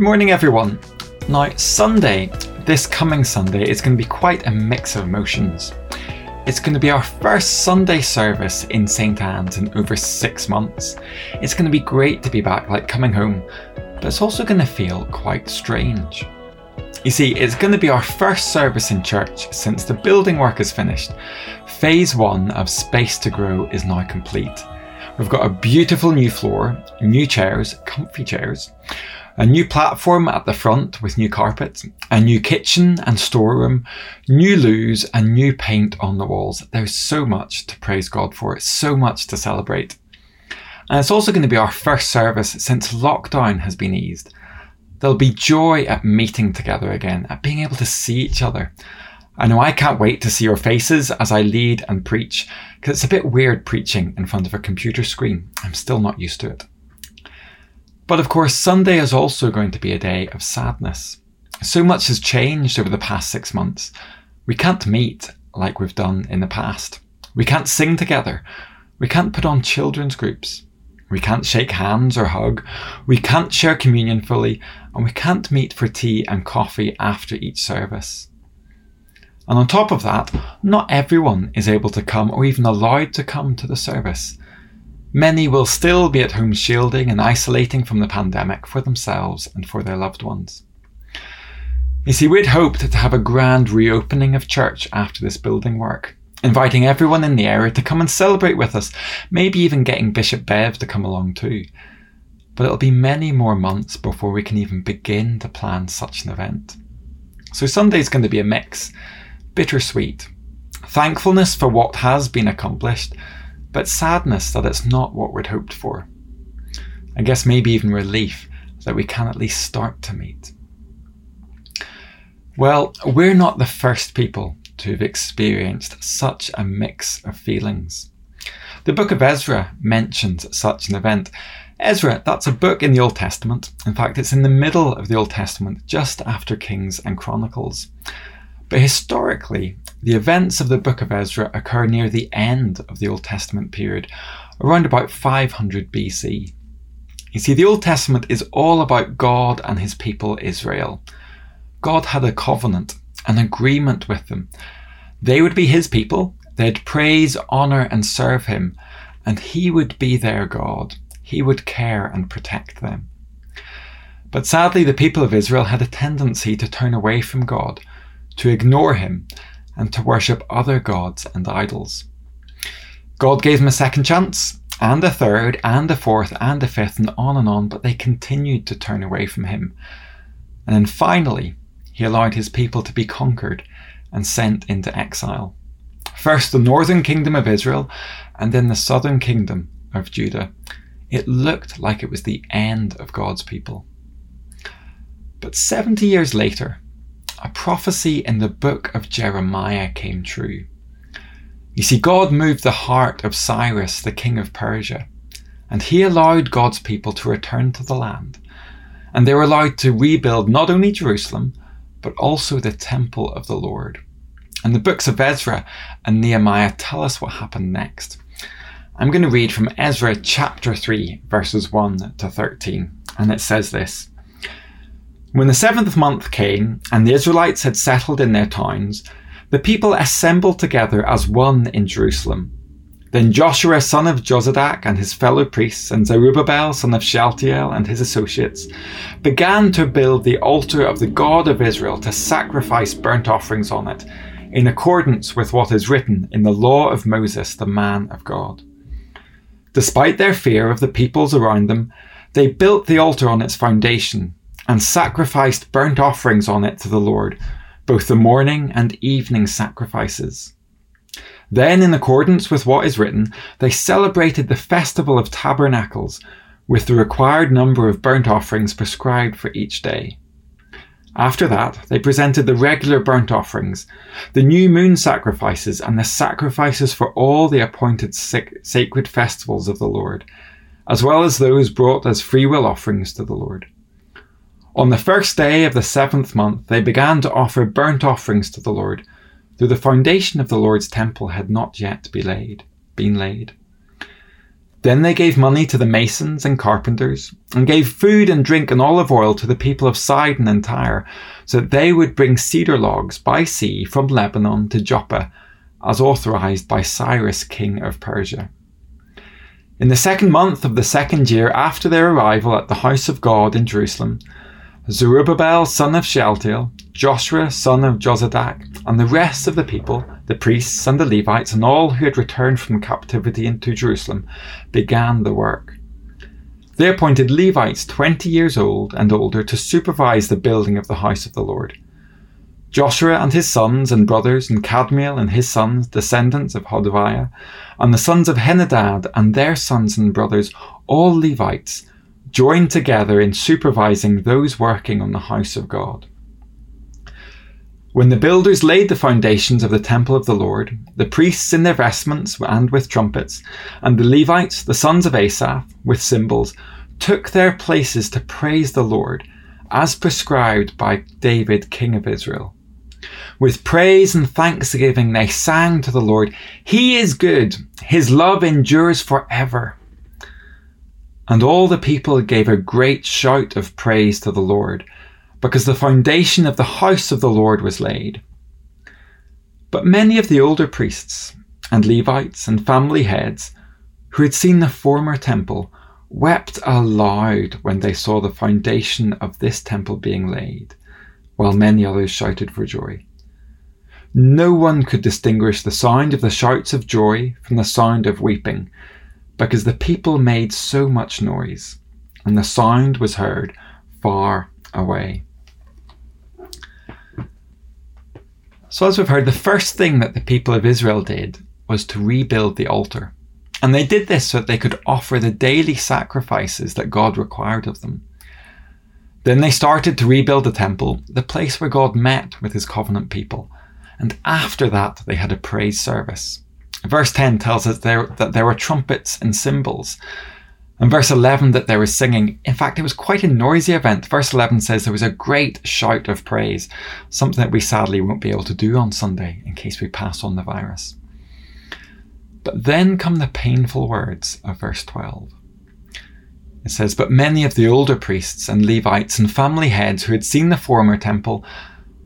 Good morning, everyone. Now, Sunday, this coming Sunday, is going to be quite a mix of emotions. It's going to be our first Sunday service in St. Anne's in over six months. It's going to be great to be back, like coming home, but it's also going to feel quite strange. You see, it's going to be our first service in church since the building work is finished. Phase one of Space to Grow is now complete. We've got a beautiful new floor, new chairs, comfy chairs, a new platform at the front with new carpet, a new kitchen and storeroom, new loos, and new paint on the walls. There's so much to praise God for, it's so much to celebrate. And it's also going to be our first service since lockdown has been eased. There'll be joy at meeting together again, at being able to see each other, I know I can't wait to see your faces as I lead and preach, because it's a bit weird preaching in front of a computer screen. I'm still not used to it. But of course, Sunday is also going to be a day of sadness. So much has changed over the past six months. We can't meet like we've done in the past. We can't sing together. We can't put on children's groups. We can't shake hands or hug. We can't share communion fully. And we can't meet for tea and coffee after each service. And on top of that, not everyone is able to come or even allowed to come to the service. Many will still be at home shielding and isolating from the pandemic for themselves and for their loved ones. You see, we'd hoped to have a grand reopening of church after this building work, inviting everyone in the area to come and celebrate with us, maybe even getting Bishop Bev to come along too. But it'll be many more months before we can even begin to plan such an event. So Sunday's going to be a mix bittersweet. Thankfulness for what has been accomplished, but sadness that it's not what we'd hoped for. I guess maybe even relief that we can at least start to meet. Well, we're not the first people to have experienced such a mix of feelings. The book of Ezra mentions such an event. Ezra, that's a book in the Old Testament. In fact, it's in the middle of the Old Testament, just after Kings and Chronicles. But historically, the events of the book of Ezra occur near the end of the Old Testament period, around about 500 BC. You see, the Old Testament is all about God and his people Israel. God had a covenant, an agreement with them. They would be his people, they'd praise, honour, and serve him, and he would be their God. He would care and protect them. But sadly, the people of Israel had a tendency to turn away from God to ignore him, and to worship other gods and idols. God gave them a second chance, and a third, and a fourth, and a fifth, and on and on, but they continued to turn away from him. And then finally, he allowed his people to be conquered and sent into exile. First, the northern kingdom of Israel, and then the southern kingdom of Judah. It looked like it was the end of God's people. But 70 years later, a prophecy in the book of Jeremiah came true. You see, God moved the heart of Cyrus, the king of Persia, and he allowed God's people to return to the land. And they were allowed to rebuild not only Jerusalem, but also the temple of the Lord. And the books of Ezra and Nehemiah tell us what happened next. I'm going to read from Ezra chapter 3, verses 1 to 13, and it says this. When the seventh month came, and the Israelites had settled in their towns, the people assembled together as one in Jerusalem. Then Joshua son of Jozadak and his fellow priests, and Zerubbabel son of Shealtiel and his associates, began to build the altar of the God of Israel to sacrifice burnt offerings on it, in accordance with what is written in the law of Moses, the man of God. Despite their fear of the peoples around them, they built the altar on its foundation and sacrificed burnt offerings on it to the Lord, both the morning and evening sacrifices. Then, in accordance with what is written, they celebrated the festival of tabernacles with the required number of burnt offerings prescribed for each day. After that, they presented the regular burnt offerings, the new moon sacrifices, and the sacrifices for all the appointed sacred festivals of the Lord, as well as those brought as freewill offerings to the Lord. On the first day of the seventh month, they began to offer burnt offerings to the Lord, though the foundation of the Lord's temple had not yet be laid, been laid. Then they gave money to the masons and carpenters, and gave food and drink and olive oil to the people of Sidon and Tyre, so that they would bring cedar logs by sea from Lebanon to Joppa, as authorized by Cyrus, king of Persia. In the second month of the second year after their arrival at the house of God in Jerusalem, Zerubbabel son of Shealtiel, Joshua son of Jozadak, and the rest of the people, the priests and the Levites, and all who had returned from captivity into Jerusalem, began the work. They appointed Levites twenty years old and older to supervise the building of the house of the Lord. Joshua and his sons and brothers, and Kadmiel and his sons, descendants of Hodaviah, and the sons of Henadad and their sons and brothers, all Levites, joined together in supervising those working on the house of God. When the builders laid the foundations of the temple of the Lord, the priests in their vestments and with trumpets, and the Levites, the sons of Asaph, with cymbals, took their places to praise the Lord, as prescribed by David, king of Israel. With praise and thanksgiving they sang to the Lord, He is good, His love endures forever. And all the people gave a great shout of praise to the Lord, because the foundation of the house of the Lord was laid. But many of the older priests and Levites and family heads who had seen the former temple wept aloud when they saw the foundation of this temple being laid, while many others shouted for joy. No one could distinguish the sound of the shouts of joy from the sound of weeping because the people made so much noise, and the sound was heard far away. So, as we've heard, the first thing that the people of Israel did was to rebuild the altar. And they did this so that they could offer the daily sacrifices that God required of them. Then they started to rebuild the temple, the place where God met with his covenant people. And after that, they had a praise service. Verse 10 tells us there, that there were trumpets and cymbals. And verse 11 that there was singing. In fact, it was quite a noisy event. Verse 11 says there was a great shout of praise, something that we sadly won't be able to do on Sunday in case we pass on the virus. But then come the painful words of verse 12. It says, But many of the older priests and Levites and family heads who had seen the former temple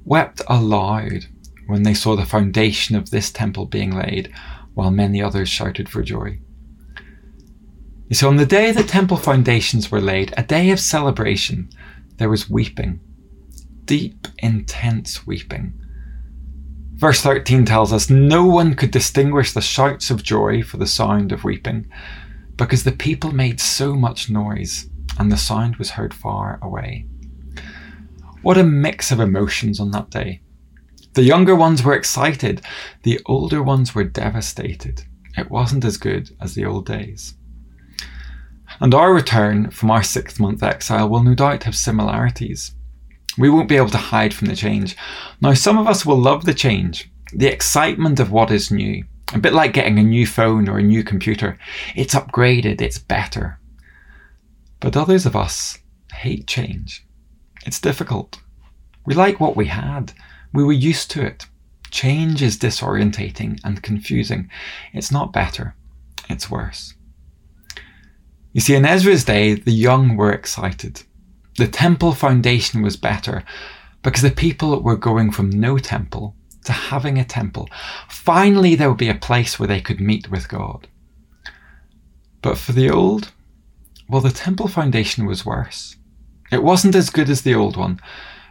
wept aloud when they saw the foundation of this temple being laid while many others shouted for joy. So, on the day the temple foundations were laid, a day of celebration, there was weeping, deep, intense weeping. Verse 13 tells us no one could distinguish the shouts of joy for the sound of weeping, because the people made so much noise, and the sound was heard far away. What a mix of emotions on that day. The younger ones were excited, the older ones were devastated. It wasn't as good as the old days. And our return from our six month exile will no doubt have similarities. We won't be able to hide from the change. Now, some of us will love the change, the excitement of what is new, a bit like getting a new phone or a new computer. It's upgraded, it's better. But others of us hate change. It's difficult. We like what we had. We were used to it. Change is disorientating and confusing. It's not better, it's worse. You see, in Ezra's day, the young were excited. The temple foundation was better because the people were going from no temple to having a temple. Finally, there would be a place where they could meet with God. But for the old, well, the temple foundation was worse. It wasn't as good as the old one,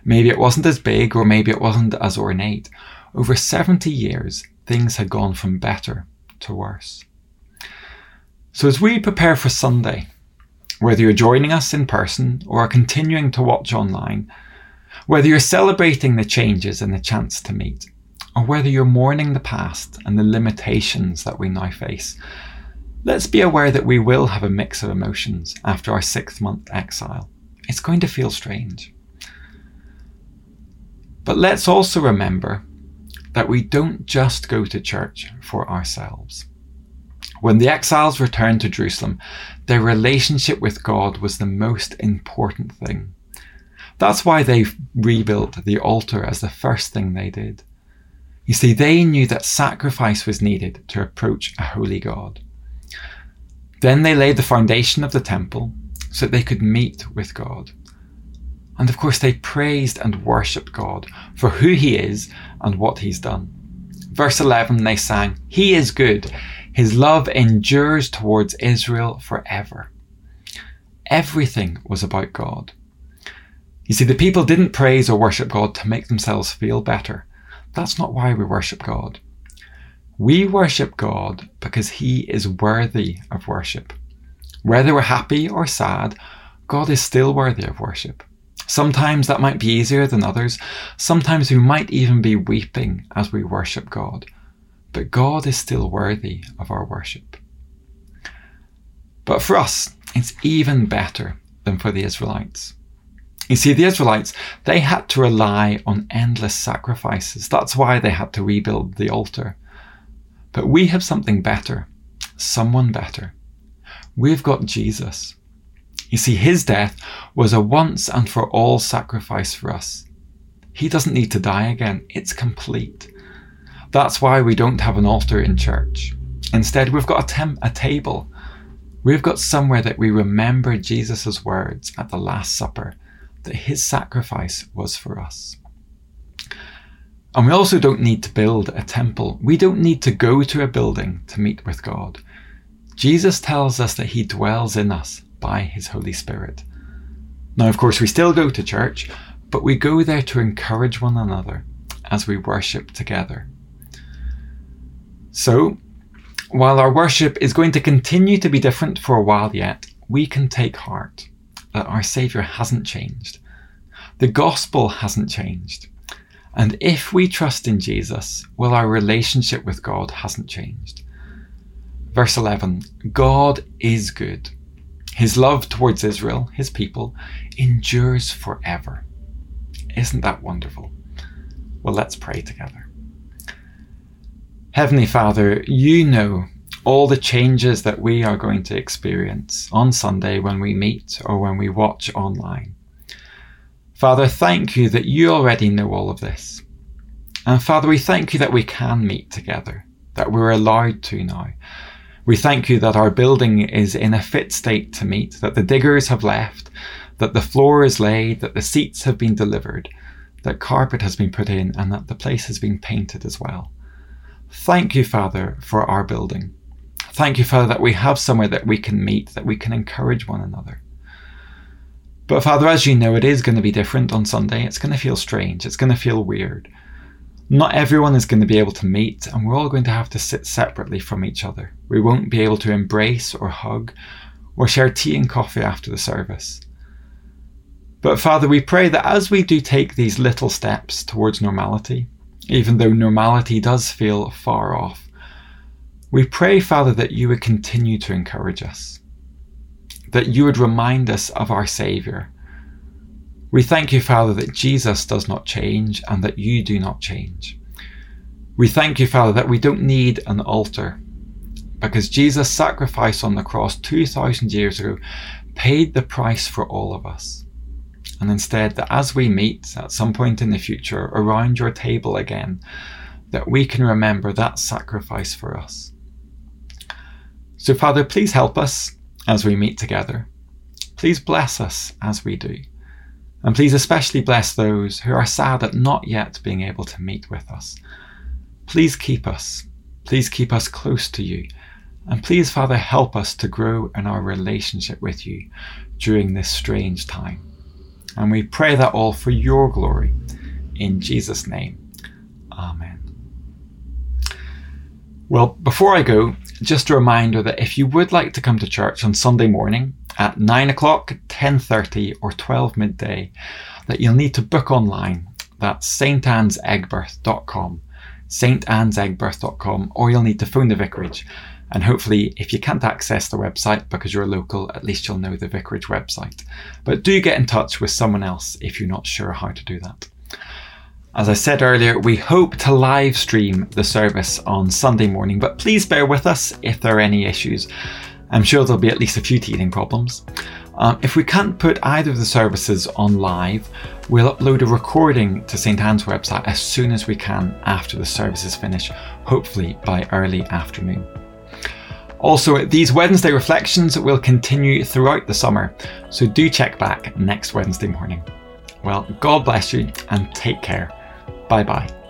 Maybe it wasn't as big or maybe it wasn't as ornate. Over 70 years, things had gone from better to worse. So as we prepare for Sunday, whether you're joining us in person or are continuing to watch online, whether you're celebrating the changes and the chance to meet, or whether you're mourning the past and the limitations that we now face, let's be aware that we will have a mix of emotions after our six month exile. It's going to feel strange. But let's also remember that we don't just go to church for ourselves. When the exiles returned to Jerusalem, their relationship with God was the most important thing. That's why they rebuilt the altar as the first thing they did. You see, they knew that sacrifice was needed to approach a holy God. Then they laid the foundation of the temple so that they could meet with God. And of course, they praised and worshipped God for who He is and what He's done. Verse 11, they sang, He is good. His love endures towards Israel forever. Everything was about God. You see, the people didn't praise or worship God to make themselves feel better. That's not why we worship God. We worship God because He is worthy of worship. Whether we're happy or sad, God is still worthy of worship. Sometimes that might be easier than others. Sometimes we might even be weeping as we worship God. But God is still worthy of our worship. But for us, it's even better than for the Israelites. You see, the Israelites, they had to rely on endless sacrifices. That's why they had to rebuild the altar. But we have something better, someone better. We've got Jesus. You see, his death was a once and for all sacrifice for us. He doesn't need to die again, it's complete. That's why we don't have an altar in church. Instead, we've got a, tem- a table. We've got somewhere that we remember Jesus' words at the Last Supper that his sacrifice was for us. And we also don't need to build a temple. We don't need to go to a building to meet with God. Jesus tells us that he dwells in us by his Holy Spirit. Now, of course, we still go to church, but we go there to encourage one another as we worship together. So, while our worship is going to continue to be different for a while yet, we can take heart that our Saviour hasn't changed. The gospel hasn't changed. And if we trust in Jesus, well, our relationship with God hasn't changed. Verse 11 God is good. His love towards Israel, his people, endures forever. Isn't that wonderful? Well, let's pray together. Heavenly Father, you know all the changes that we are going to experience on Sunday when we meet or when we watch online. Father, thank you that you already know all of this. And Father, we thank you that we can meet together, that we're allowed to now. We thank you that our building is in a fit state to meet, that the diggers have left, that the floor is laid, that the seats have been delivered, that carpet has been put in, and that the place has been painted as well. Thank you, Father, for our building. Thank you, Father, that we have somewhere that we can meet, that we can encourage one another. But Father, as you know, it is going to be different on Sunday. It's going to feel strange. It's going to feel weird. Not everyone is going to be able to meet, and we're all going to have to sit separately from each other. We won't be able to embrace or hug or share tea and coffee after the service. But Father, we pray that as we do take these little steps towards normality, even though normality does feel far off, we pray, Father, that you would continue to encourage us that you would remind us of our Saviour. We thank you, Father, that Jesus does not change and that you do not change. We thank you, Father, that we don't need an altar because Jesus' sacrifice on the cross 2,000 years ago paid the price for all of us. And instead, that as we meet at some point in the future around your table again, that we can remember that sacrifice for us. So, Father, please help us as we meet together. Please bless us as we do. And please especially bless those who are sad at not yet being able to meet with us. Please keep us. Please keep us close to you. And please, Father, help us to grow in our relationship with you during this strange time. And we pray that all for your glory. In Jesus' name. Amen. Well, before I go, just a reminder that if you would like to come to church on Sunday morning at 9 o'clock, 10.30 or 12 midday, that you'll need to book online. That's stanseggbirth.com, stanseggbirth.com, or you'll need to phone the vicarage. And hopefully, if you can't access the website because you're a local, at least you'll know the vicarage website. But do get in touch with someone else if you're not sure how to do that. As I said earlier, we hope to live stream the service on Sunday morning, but please bear with us if there are any issues. I'm sure there'll be at least a few teething problems. Um, if we can't put either of the services on live, we'll upload a recording to St Anne's website as soon as we can after the services finish, hopefully by early afternoon. Also, these Wednesday reflections will continue throughout the summer, so do check back next Wednesday morning. Well, God bless you and take care. Bye bye.